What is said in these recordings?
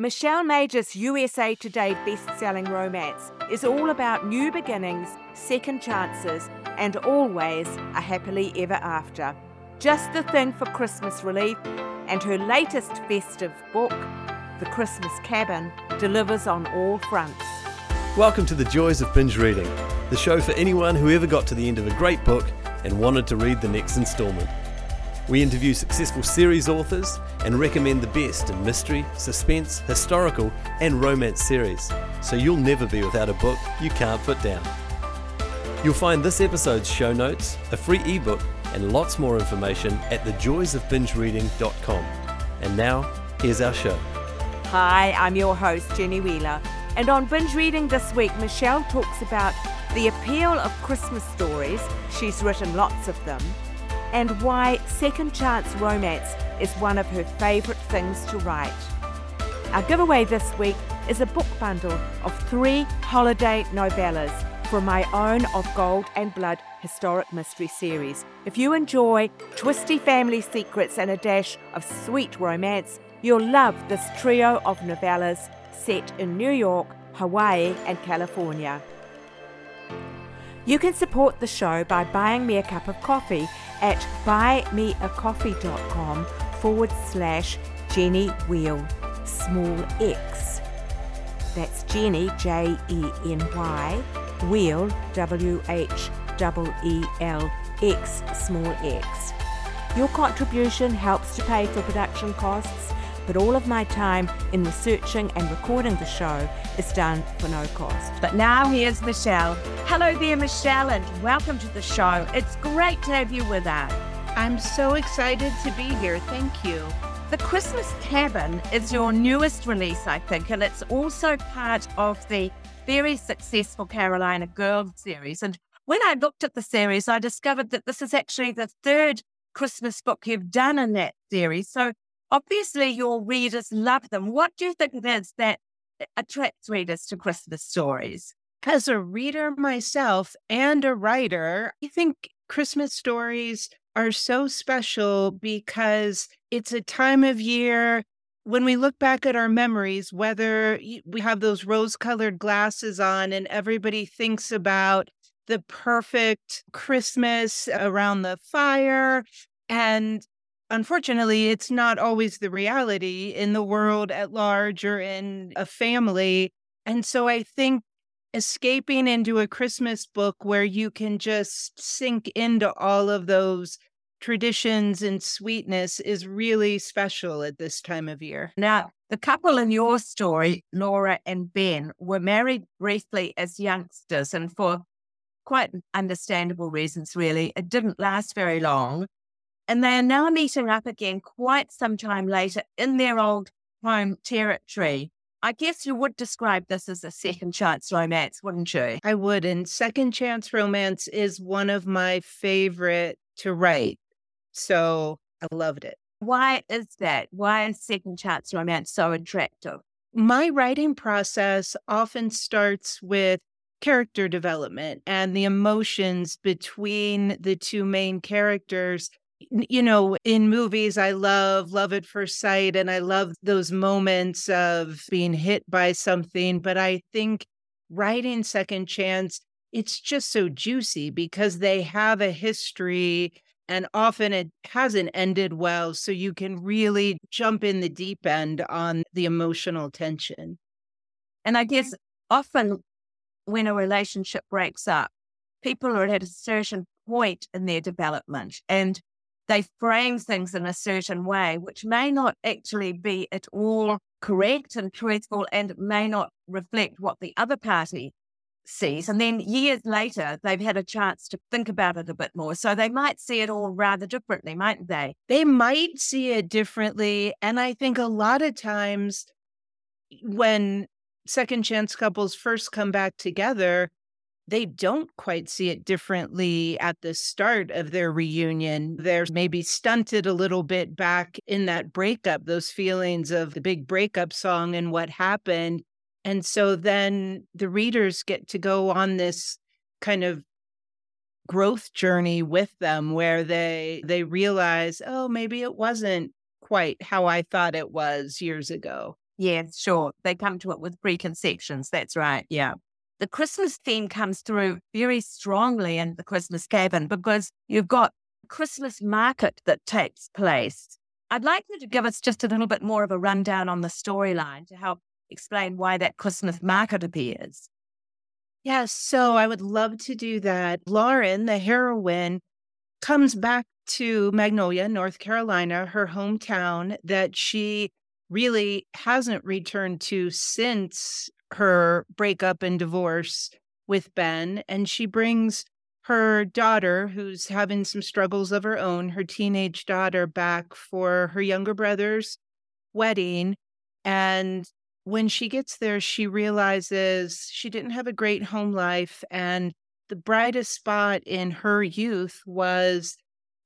Michelle Major's USA Today best-selling romance is all about new beginnings, second chances, and always a happily ever after. Just the thing for Christmas relief, and her latest festive book, The Christmas Cabin, delivers on all fronts. Welcome to the Joys of Binge Reading, the show for anyone who ever got to the end of a great book and wanted to read the next instalment. We interview successful series authors and recommend the best in mystery, suspense, historical, and romance series, so you'll never be without a book you can't put down. You'll find this episode's show notes, a free ebook, and lots more information at thejoysofbingereading.com. And now, here's our show. Hi, I'm your host, Jenny Wheeler, and on Binge Reading this week, Michelle talks about the appeal of Christmas stories, she's written lots of them, and why second chance romance is one of her favourite things to write. Our giveaway this week is a book bundle of three holiday novellas from my own Of Gold and Blood historic mystery series. If you enjoy twisty family secrets and a dash of sweet romance, you'll love this trio of novellas set in New York, Hawaii, and California. You can support the show by buying me a cup of coffee at buymeacoffee.com forward slash Jenny Wheel, small x. That's Jenny, J E N Y, Wheel, W H E L X, small x. Your contribution helps to pay for production costs, but all of my time in researching and recording the show is done for no cost. But now here's Michelle. Hello there, Michelle, and welcome to the show. It's great to have you with us. I'm so excited to be here. Thank you. The Christmas Cabin is your newest release, I think, and it's also part of the very successful Carolina Girls series. And when I looked at the series, I discovered that this is actually the third Christmas book you've done in that series. So obviously your readers love them. What do you think it is that attracts readers to Christmas stories? As a reader myself and a writer, I think Christmas stories are so special because it's a time of year when we look back at our memories, whether we have those rose colored glasses on and everybody thinks about the perfect Christmas around the fire. And unfortunately, it's not always the reality in the world at large or in a family. And so I think escaping into a Christmas book where you can just sink into all of those traditions and sweetness is really special at this time of year. Now, the couple in your story, Laura and Ben, were married briefly as youngsters and for quite understandable reasons, really. It didn't last very long. And they are now meeting up again quite some time later in their old home territory. I guess you would describe this as a second chance romance, wouldn't you? I would. And second chance romance is one of my favorite to write. So I loved it. Why is that? Why is second chance romance so attractive? My writing process often starts with character development and the emotions between the two main characters. You know, in movies, I love love at first sight and I love those moments of being hit by something. But I think writing Second Chance, it's just so juicy because they have a history and often it hasn't ended well. So you can really jump in the deep end on the emotional tension. And I guess often when a relationship breaks up, people are at a certain point in their development and they frame things in a certain way, which may not actually be at all correct and truthful and may not reflect what the other party sees. And then years later, they've had a chance to think about it a bit more. So they might see it all rather differently, mightn't they? They might see it differently. And I think a lot of times when second chance couples first come back together, they don't quite see it differently at the start of their reunion. They're maybe stunted a little bit back in that breakup, those feelings of the big breakup song and what happened. And so then the readers get to go on this kind of growth journey with them where they they realize, oh, maybe it wasn't quite how I thought it was years ago. Yeah, sure. They come to it with preconceptions. That's right. Yeah. The Christmas theme comes through very strongly in the Christmas cabin because you've got Christmas market that takes place. I'd like you to give us just a little bit more of a rundown on the storyline to help explain why that Christmas market appears. Yes, so I would love to do that. Lauren, the heroine, comes back to Magnolia, North Carolina, her hometown that she really hasn't returned to since her breakup and divorce with Ben. And she brings her daughter, who's having some struggles of her own, her teenage daughter, back for her younger brother's wedding. And when she gets there, she realizes she didn't have a great home life. And the brightest spot in her youth was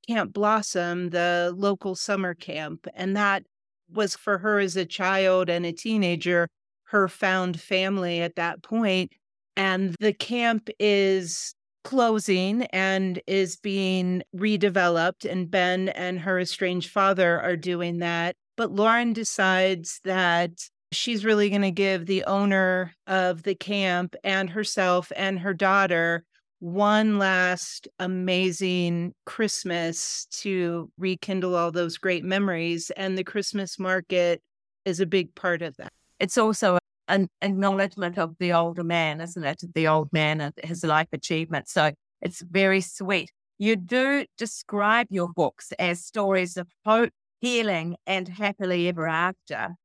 Camp Blossom, the local summer camp. And that was for her as a child and a teenager, her found family at that point. And the camp is closing and is being redeveloped, and Ben and her estranged father are doing that. But Lauren decides that she's really going to give the owner of the camp and herself and her daughter one last amazing Christmas to rekindle all those great memories. And the Christmas market is a big part of that. It's also an acknowledgement of the older man, isn't it? The old man and his life achievements. So it's very sweet. You do describe your books as stories of hope, healing, and happily ever after.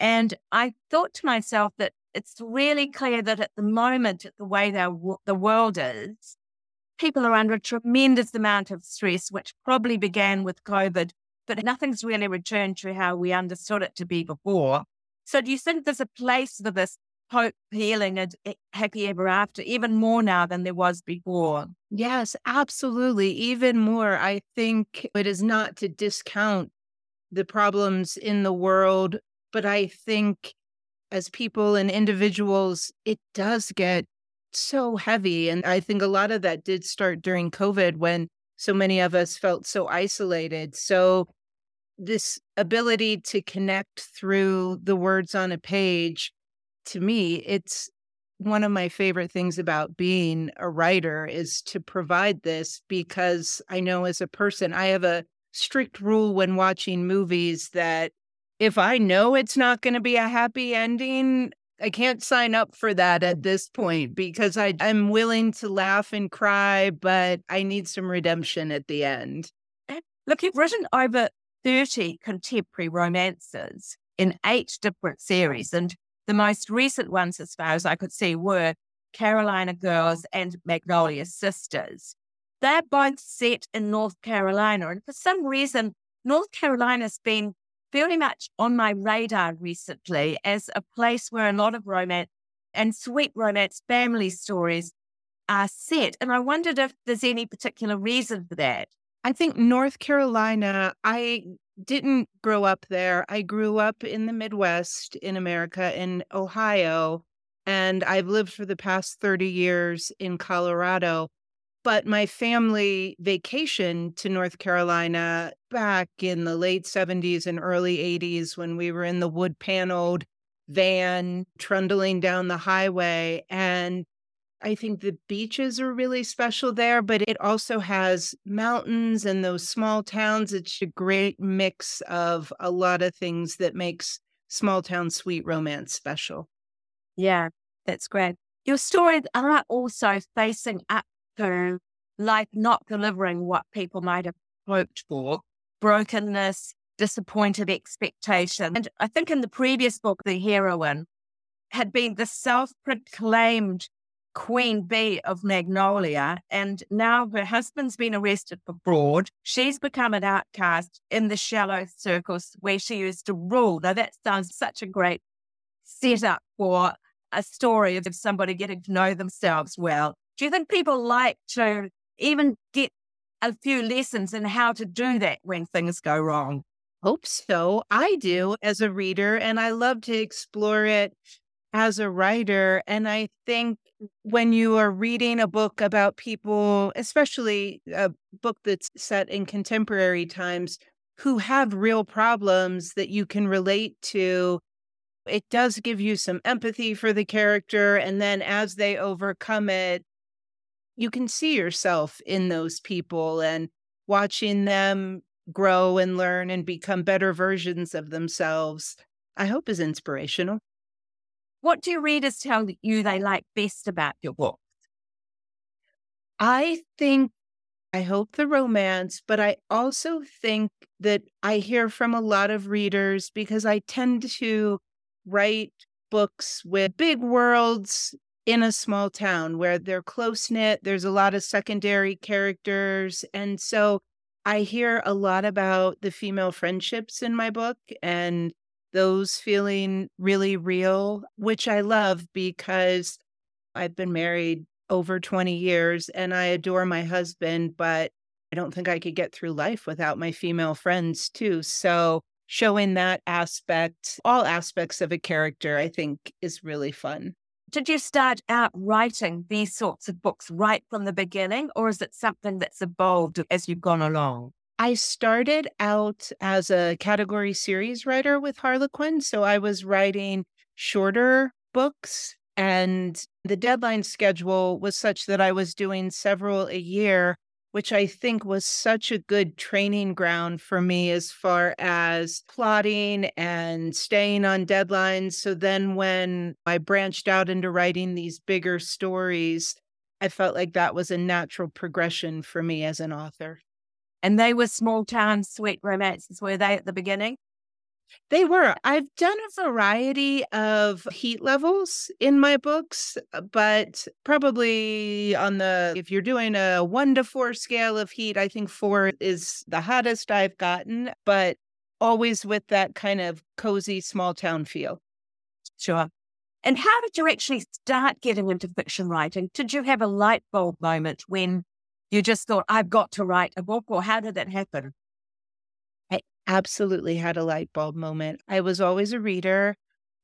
And I thought to myself that it's really clear that at the moment, the way the world is, people are under a tremendous amount of stress, which probably began with COVID, but nothing's really returned to how we understood it to be before. So, do you think there's a place for this hope, healing, and eh, happy ever after, even more now than there was before? Yes, absolutely. Even more. I think it is not to discount the problems in the world, but I think as people and individuals, it does get so heavy. And I think a lot of that did start during COVID when so many of us felt so isolated. So, this ability to connect through the words on a page, to me, it's one of my favorite things about being a writer is to provide this because I know as a person, I have a strict rule when watching movies that if I know it's not going to be a happy ending, I can't sign up for that at this point because I, I'm willing to laugh and cry, but I need some redemption at the end. Eh, look, you've written over 30 contemporary romances in eight different series. And the most recent ones, as far as I could see, were Carolina Girls and Magnolia Sisters. They're both set in North Carolina. And for some reason, North Carolina's been very much on my radar recently as a place where a lot of romance and sweet romance family stories are set. And I wondered if there's any particular reason for that. I think North Carolina, I didn't grow up there. I grew up in the Midwest in America, in Ohio, and I've lived for the past 30 years in Colorado. But my family vacation to North Carolina back in the late 70s and early 80s when we were in the wood paneled van trundling down the highway. And I think the beaches are really special there, but it also has mountains and those small towns. It's a great mix of a lot of things that makes small town sweet romance special. Yeah, that's great. Your stories are also facing up to life not delivering what people might have hoped for, brokenness, disappointed expectation. And I think in the previous book, the heroine had been the self proclaimed queen bee of Magnolia. And now her husband's been arrested for fraud. She's become an outcast in the shallow circles where she used to rule. Now, that sounds such a great setup for a story of somebody getting to know themselves well. Do you think people like to even get a few lessons in how to do that when things go wrong? Hope so. I do as a reader, and I love to explore it as a writer. And I think when you are reading a book about people, especially a book that's set in contemporary times, who have real problems that you can relate to, it does give you some empathy for the character. And then as they overcome it, you can see yourself in those people and watching them grow and learn and become better versions of themselves, I hope is inspirational. What do readers tell you they like best about your book? I think, I hope the romance, but I also think that I hear from a lot of readers because I tend to write books with big worlds in a small town where they're close knit. There's a lot of secondary characters. And so I hear a lot about the female friendships in my book and those feeling really real, which I love because I've been married over 20 years and I adore my husband, but I don't think I could get through life without my female friends too. So showing that aspect, all aspects of a character, I think is really fun. Did you start out writing these sorts of books right from the beginning, or is it something that's evolved as you've gone along? I started out as a category series writer with Harlequin. So I was writing shorter books, and the deadline schedule was such that I was doing several a year which I think was such a good training ground for me as far as plotting and staying on deadlines. So then when I branched out into writing these bigger stories, I felt like that was a natural progression for me as an author. And they were small town sweet romances, were they at the beginning? They were. I've done a variety of heat levels in my books, uh, but probably on the, if you're doing a one to four scale of heat, I think four is the hottest I've gotten, but always with that kind of cozy small town feel. Sure. And how did you actually start getting into fiction writing? Did you have a light bulb moment when you just thought, I've got to write a book, or how did that happen? I absolutely had a light bulb moment. I was always a reader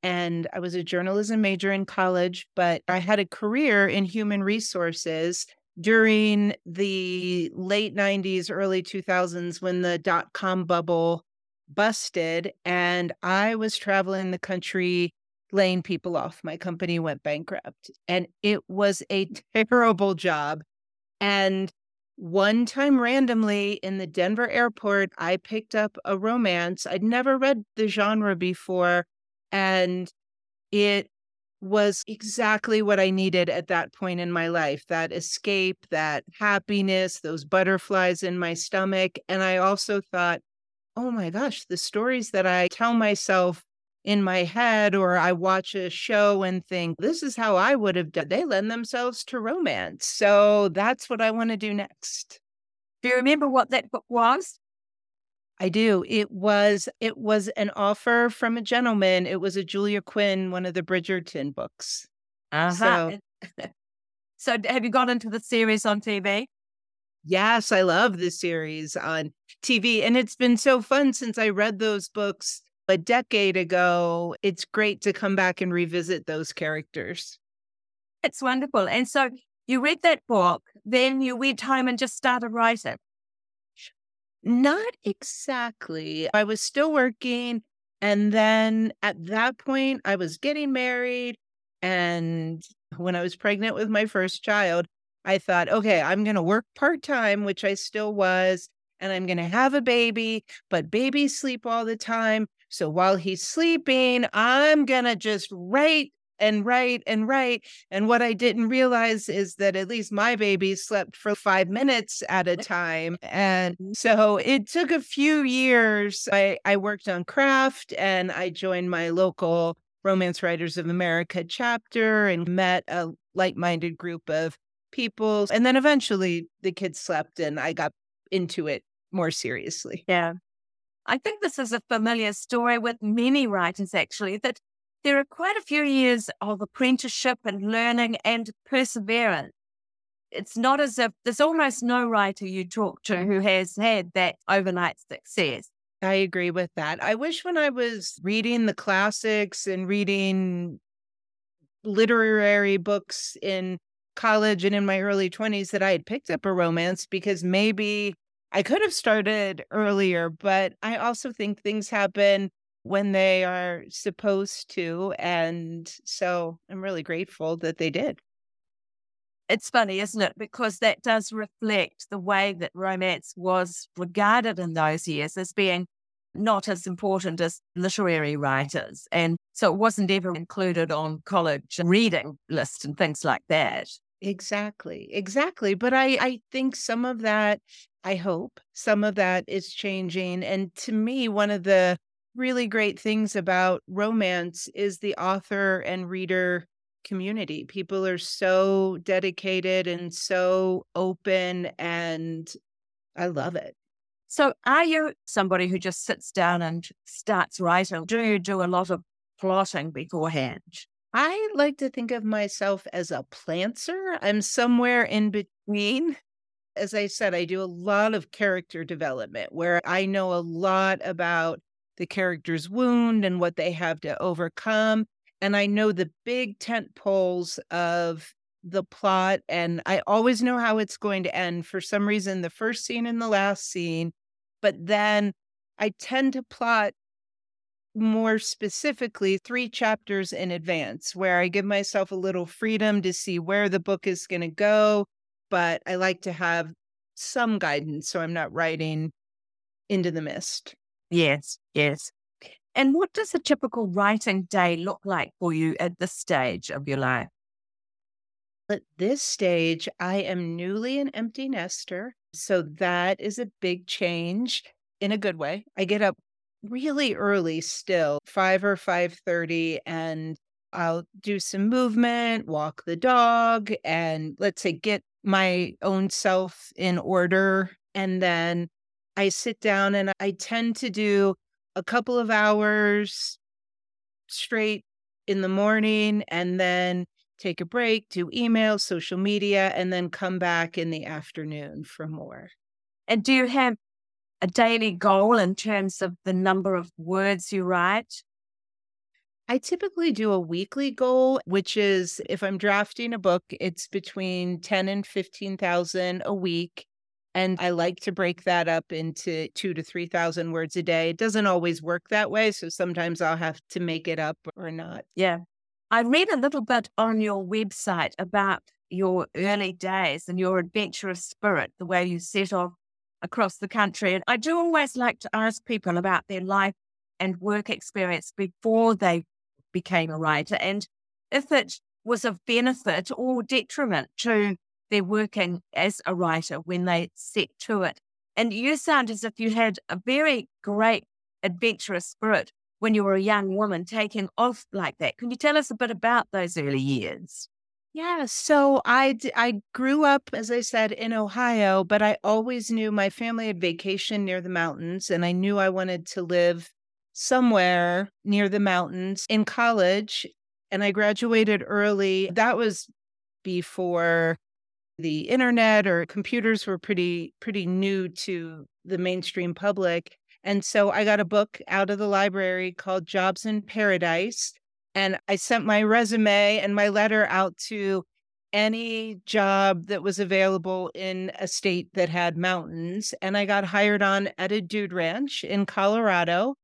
and I was a journalism major in college, but I had a career in human resources during the late 90s, early 2000s when the dot com bubble busted. And I was traveling the country laying people off. My company went bankrupt and it was a terrible job. And one time randomly in the Denver airport, I picked up a romance. I'd never read the genre before, and it was exactly what I needed at that point in my life that escape, that happiness, those butterflies in my stomach. And I also thought, oh my gosh, the stories that I tell myself in my head or I watch a show and think, this is how I would have done. They lend themselves to romance. So that's what I want to do next. Do you remember what that book was? I do. It was it was an offer from a gentleman. It was a Julia Quinn, one of the Bridgerton books. Uh-huh. So, so have you gone into the series on TV? Yes, I love the series on TV. And it's been so fun since I read those books a decade ago, it's great to come back and revisit those characters. It's wonderful. And so you read that book, then you went home and just started writing. Not exactly. I was still working. And then at that point, I was getting married. And when I was pregnant with my first child, I thought, okay, I'm going to work part time, which I still was, and I'm going to have a baby, but babies sleep all the time. So while he's sleeping, I'm going to just write and write and write. And what I didn't realize is that at least my baby slept for five minutes at a time. And so it took a few years. I, I worked on craft and I joined my local Romance Writers of America chapter and met a like minded group of people. And then eventually the kids slept and I got into it more seriously. Yeah. I think this is a familiar story with many writers, actually, that there are quite a few years of apprenticeship and learning and perseverance. It's not as if there's almost no writer you talk to who has had that overnight success. I agree with that. I wish when I was reading the classics and reading literary books in college and in my early 20s that I had picked up a romance because maybe I could have started earlier, but I also think things happen when they are supposed to. And so I'm really grateful that they did. It's funny, isn't it? Because that does reflect the way that romance was regarded in those years as being not as important as literary writers. And so it wasn't ever included on college reading lists and things like that. Exactly. Exactly. But I, I think some of that, I hope some of that is changing. And to me, one of the really great things about romance is the author and reader community. People are so dedicated and so open, and I love it. So, are you somebody who just sits down and starts writing? Do you do a lot of plotting beforehand? I like to think of myself as a planter. I'm somewhere in between. As I said, I do a lot of character development where I know a lot about the character's wound and what they have to overcome. And I know the big tent poles of the plot, and I always know how it's going to end. For some reason, the first scene and the last scene. But then I tend to plot more specifically three chapters in advance where I give myself a little freedom to see where the book is going to go. But I like to have some guidance so I'm not writing into the mist. Yes, yes. And what does a typical writing day look like for you at this stage of your life? At this stage, I am newly an empty nester. So that is a big change in a good way. I get up really early still, 5 or 5:30 and I'll do some movement, walk the dog and let's say get my own self in order and then I sit down and I tend to do a couple of hours straight in the morning and then take a break, do email, social media, and then come back in the afternoon for more. And do you have a daily goal in terms of the number of words you write? I typically do a weekly goal, which is if I'm drafting a book, it's between 10 and 15,000 a week. And I like to break that up into two to 3,000 words a day. It doesn't always work that way. So sometimes I'll have to make it up or not. Yeah. I read a little bit on your website about your early days and your adventurous spirit, the way you set off across the country. And I do always like to ask people about their life and work experience before they became a writer and if it was of benefit or detriment to their working as a writer when they set to it. And you sound as if you had a very great adventurous spirit when you were a young woman taking off like that. Can you tell us a bit about those early years? Yeah, so I I grew up as I said in Ohio, but I always knew my family had vacation near the mountains and I knew I wanted to live somewhere near the mountains in college and I graduated early. That was before the internet or computers were pretty pretty new to the mainstream public. And so I got a book out of the library called Jobs in Paradise and I sent my resume and my letter out to any job that was available in a state that had mountains. And I got hired on at a dude ranch in Colorado.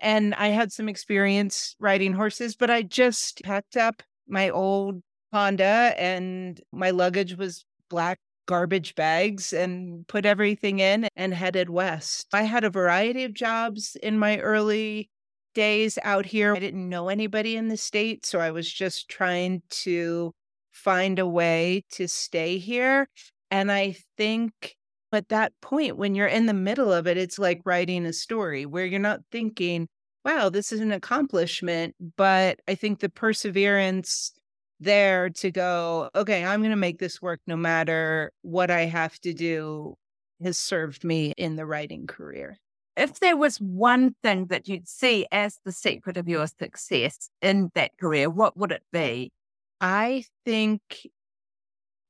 And I had some experience riding horses, but I just packed up my old Honda and my luggage was black garbage bags and put everything in and headed west. I had a variety of jobs in my early days out here. I didn't know anybody in the state, so I was just trying to find a way to stay here. And I think at that point, when you're in the middle of it, it's like writing a story where you're not thinking, wow, this is an accomplishment. But I think the perseverance there to go, okay, I'm going to make this work no matter what I have to do has served me in the writing career. If there was one thing that you'd see as the secret of your success in that career, what would it be? I think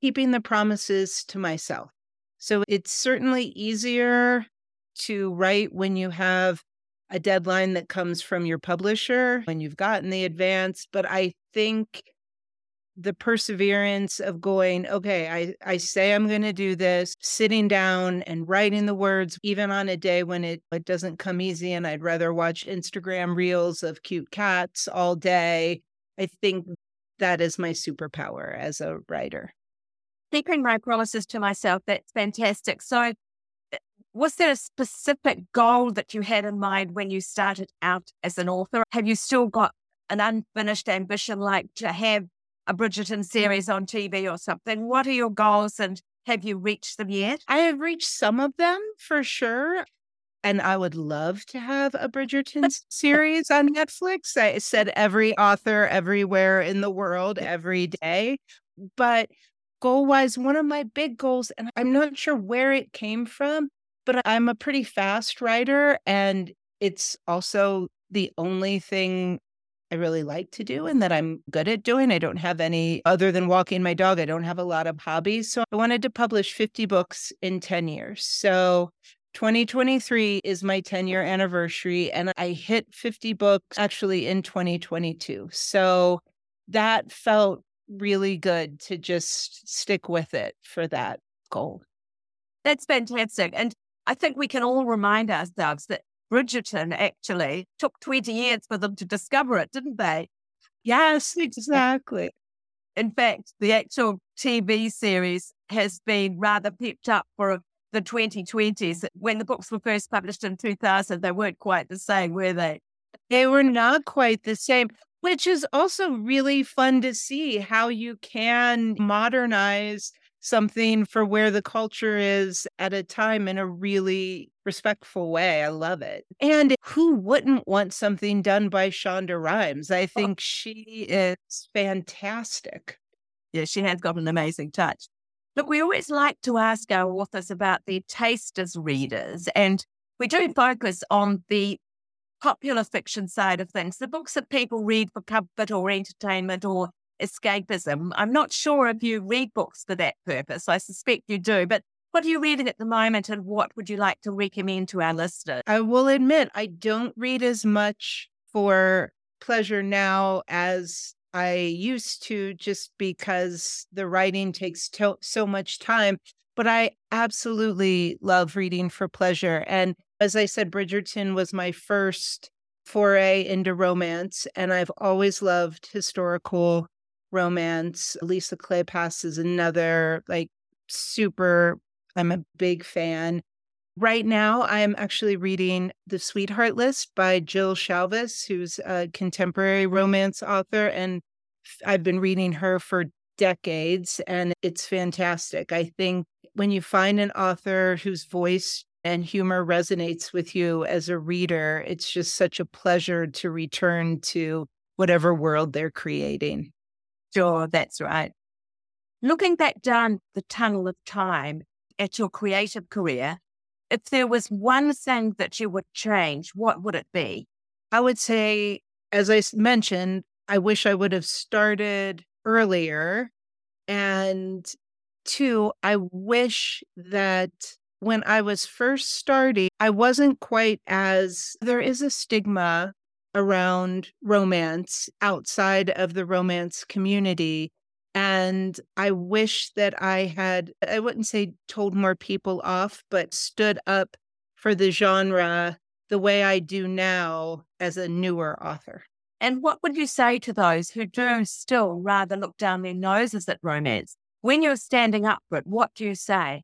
keeping the promises to myself. So it's certainly easier to write when you have a deadline that comes from your publisher, when you've gotten the advance. But I think the perseverance of going, okay, I, I say I'm going to do this, sitting down and writing the words, even on a day when it, it doesn't come easy and I'd rather watch Instagram reels of cute cats all day. I think that is my superpower as a writer. Keeping my promises to myself, that's fantastic. So, eh, was there a specific goal that you had in mind when you started out as an author? Have you still got an unfinished ambition like to have a Bridgerton series on TV or something? What are your goals and have you reached them yet? I have reached some of them for sure. And I would love to have a Bridgerton series on Netflix. I said every author everywhere in the world every day. But goal wise, one of my big goals, and I'm not sure where it came from, but I'm a pretty fast writer. And it's also the only thing I really like to do and that I'm good at doing. I don't have any other than walking my dog. I don't have a lot of hobbies. So I wanted to publish 50 books in 10 years. So 2023 is my 10 year anniversary, and I hit 50 books actually in 2022. So that felt really good to just stick with it for that goal. That's fantastic. And I think we can all remind ourselves that Bridgerton actually took 20 years for them to discover it, didn't they? Yes, exactly. In fact, the actual TV series has been rather pepped up for the 2020s. When the books were first published in 2000, they weren't quite the same, were they? They were not quite the same, which is also really fun to see how you can modernize something for where the culture is at a time in a really respectful way. I love it. And who wouldn't want something done by Shonda Rhimes? I oh. think she is fantastic. Yeah, she has got an amazing touch. Look, we always like to ask our authors about their taste as readers, and we do focus on the popular fiction side of things, the books that people read for comfort or entertainment or escapism. I'm not sure if you read books for that purpose. I suspect you do, but what are you reading at the moment and what would you like to recommend to our listeners? I will admit, I don't read as much for pleasure now as I used to, just because the writing takes to- so much time. But I absolutely love reading for pleasure. And as I said, Bridgerton was my first foray into romance. And I've always loved historical romance. Lisa Kleypas is another like super, I'm a big fan. Right now, I am actually reading The Sweetheart List by Jill Shalvis, who's a contemporary romance author. And I've been reading her for decades, and it's fantastic. I think when you find an author whose voice and humor resonates with you as a reader, it's just such a pleasure to return to whatever world they're creating. Sure, that's right. Looking back down the tunnel of time at your creative career, if there was one thing that you would change, what would it be? I would say, as I mentioned, I wish I would have started earlier. And two, I wish that when I was first starting, I wasn't quite as there is a stigma around romance outside of the romance community. And I wish that I had, I wouldn't say told more people off, but stood up for the genre the way I do now as a newer author. And what would you say to those who do still rather look down their noses at romance? When you're standing up for it, what do you say?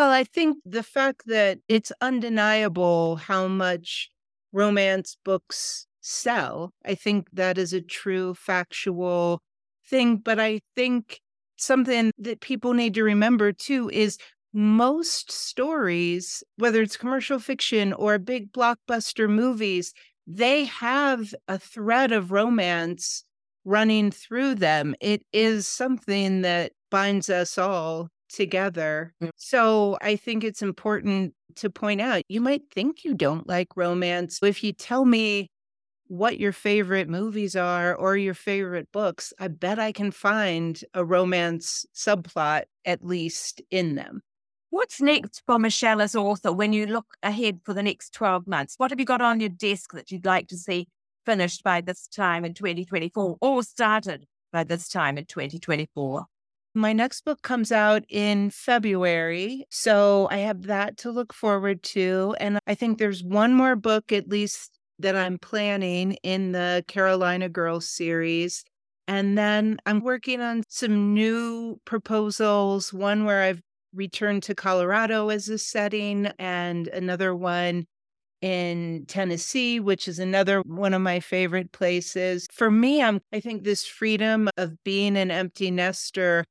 Well, I think the fact that it's undeniable how much romance books sell. I think that is a true factual thing. But I think something that people need to remember too is most stories, whether it's commercial fiction or big blockbuster movies, they have a thread of romance running through them. It is something that binds us all together. Mm. So I think it's important to point out you might think you don't like romance. If you tell me what your favorite movies are or your favorite books, I bet I can find a romance subplot at least in them. What's next for Michelle as author when you look ahead for the next 12 months? What have you got on your desk that you'd like to see finished by this time in 2024 or started by this time in 2024? My next book comes out in February. So I have that to look forward to. And I think there's one more book, at least, that I'm planning in the Carolina Girls series. And then I'm working on some new proposals, one where I've returned to Colorado as a setting, and another one in Tennessee, which is another one of my favorite places. For me, I'm I think this freedom of being an empty nester,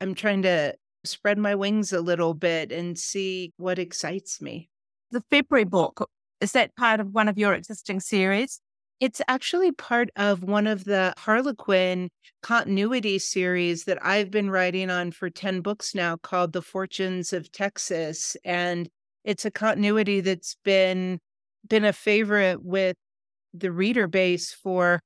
I'm trying to spread my wings a little bit and see what excites me. The February book, is that part of one of your existing series? It's actually part of one of the Harlequin continuity series that I've been writing on for 10 books now called The Fortunes of Texas. And it's a continuity that's been been a favorite with the reader base for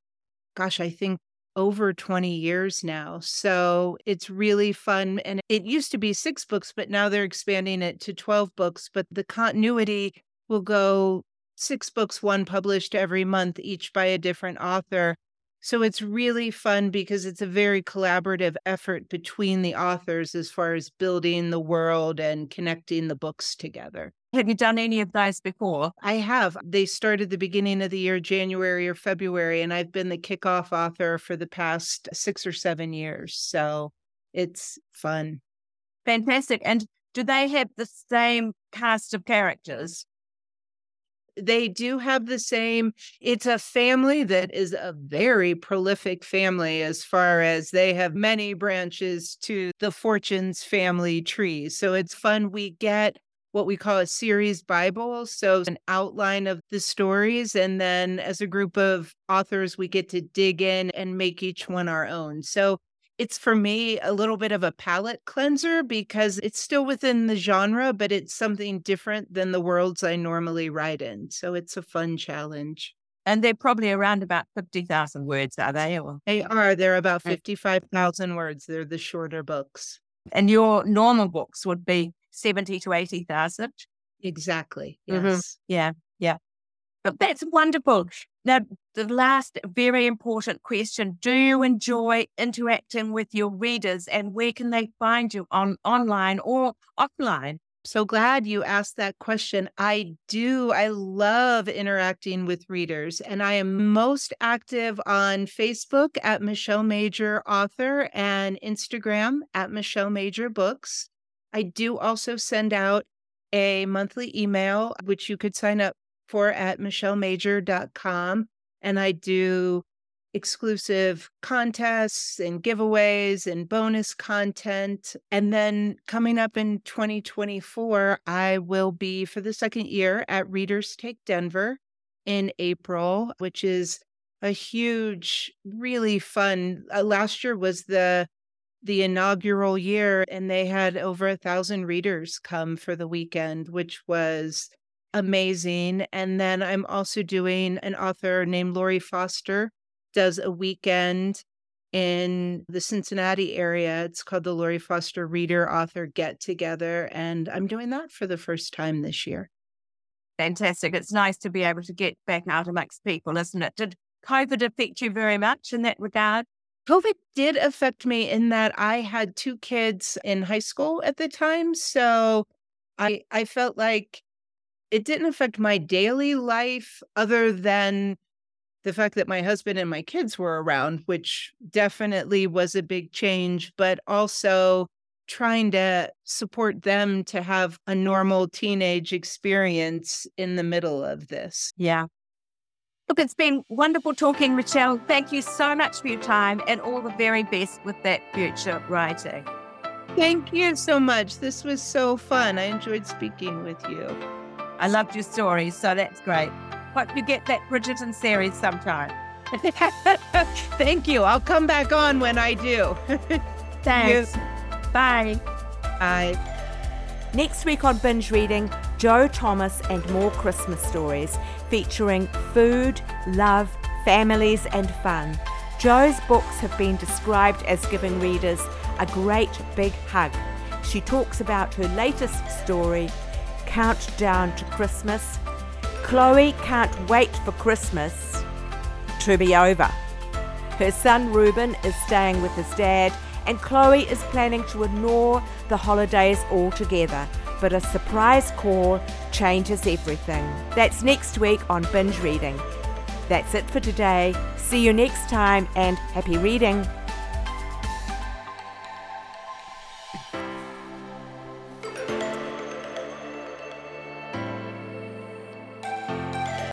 gosh, I think over 20 years now. So it's really fun. And it used to be six books, but now they're expanding it to 12 books. But the continuity will go six books, one published every month, each by a different author. So it's really fun because it's a very collaborative effort between the authors as far as building the world and connecting the books together. Have you done any of those before? I have. They started the beginning of the year, January or February, and I've been the kickoff author for the past six or seven years. So it's fun. Fantastic. And do they have the same cast of characters? they do have the same it's a family that is a very prolific family as far as they have many branches to the fortunes family tree so it's fun we get what we call a series bible so an outline of the stories and then as a group of authors we get to dig in and make each one our own so it's for me a little bit of a palate cleanser because it's still within the genre, but it's something different than the worlds I normally write in. So it's a fun challenge. And they're probably around about 50,000 words, are they? Or? They are. They're about 55,000 words. They're the shorter books. And your normal books would be 70 to 80,000? Exactly. Mm-hmm. Yes. Mm-hmm. Yeah. Yeah. But that's wonderful. Now, the last very important question Do you enjoy interacting with your readers and where can they find you on online or offline? So glad you asked that question. I do. I love interacting with readers, and I am most active on Facebook at Michelle Major Author and Instagram at Michelle Major Books. I do also send out a monthly email, which you could sign up for at michellemajor.com. And I do exclusive contests and giveaways and bonus content. And then coming up in 2024, I will be for the second year at Readers Take Denver in April, which is a huge, really fun. Uh, last year was the the inaugural year, and they had over a thousand readers come for the weekend, which was amazing. And then I'm also doing an author named Lori Foster does a weekend in the Cincinnati area. It's called the Lori Foster Reader Author Get Together. And I'm doing that for the first time this year. Fantastic. It's nice to be able to get back out amongst people, isn't it? Did COVID affect you very much in that regard? COVID did affect me in that I had two kids in high school at the time. So I I felt like it didn't affect my daily life other than the fact that my husband and my kids were around, which definitely was a big change, but also trying to support them to have a normal teenage experience in the middle of this. Yeah. Look, it's been wonderful talking, Michelle. Thank you so much for your time and all the very best with that future writing. Thank you so much. This was so fun. I enjoyed speaking with you. I loved your stories, so that's great. Hope you get that Bridgerton series sometime. Thank you. I'll come back on when I do. Thanks. Bye. Bye. Next week on Binge Reading, Jo Thomas and more Christmas stories featuring food, love, families, and fun. Jo's books have been described as giving readers a great big hug. She talks about her latest story, countdown to Christmas. Chloe can't wait for Christmas to be over. Her son Reuben is staying with his dad, and Chloe is planning to ignore the holidays altogether. But a surprise call changes everything. That's next week on Binge Reading. That's it for today. See you next time and happy reading.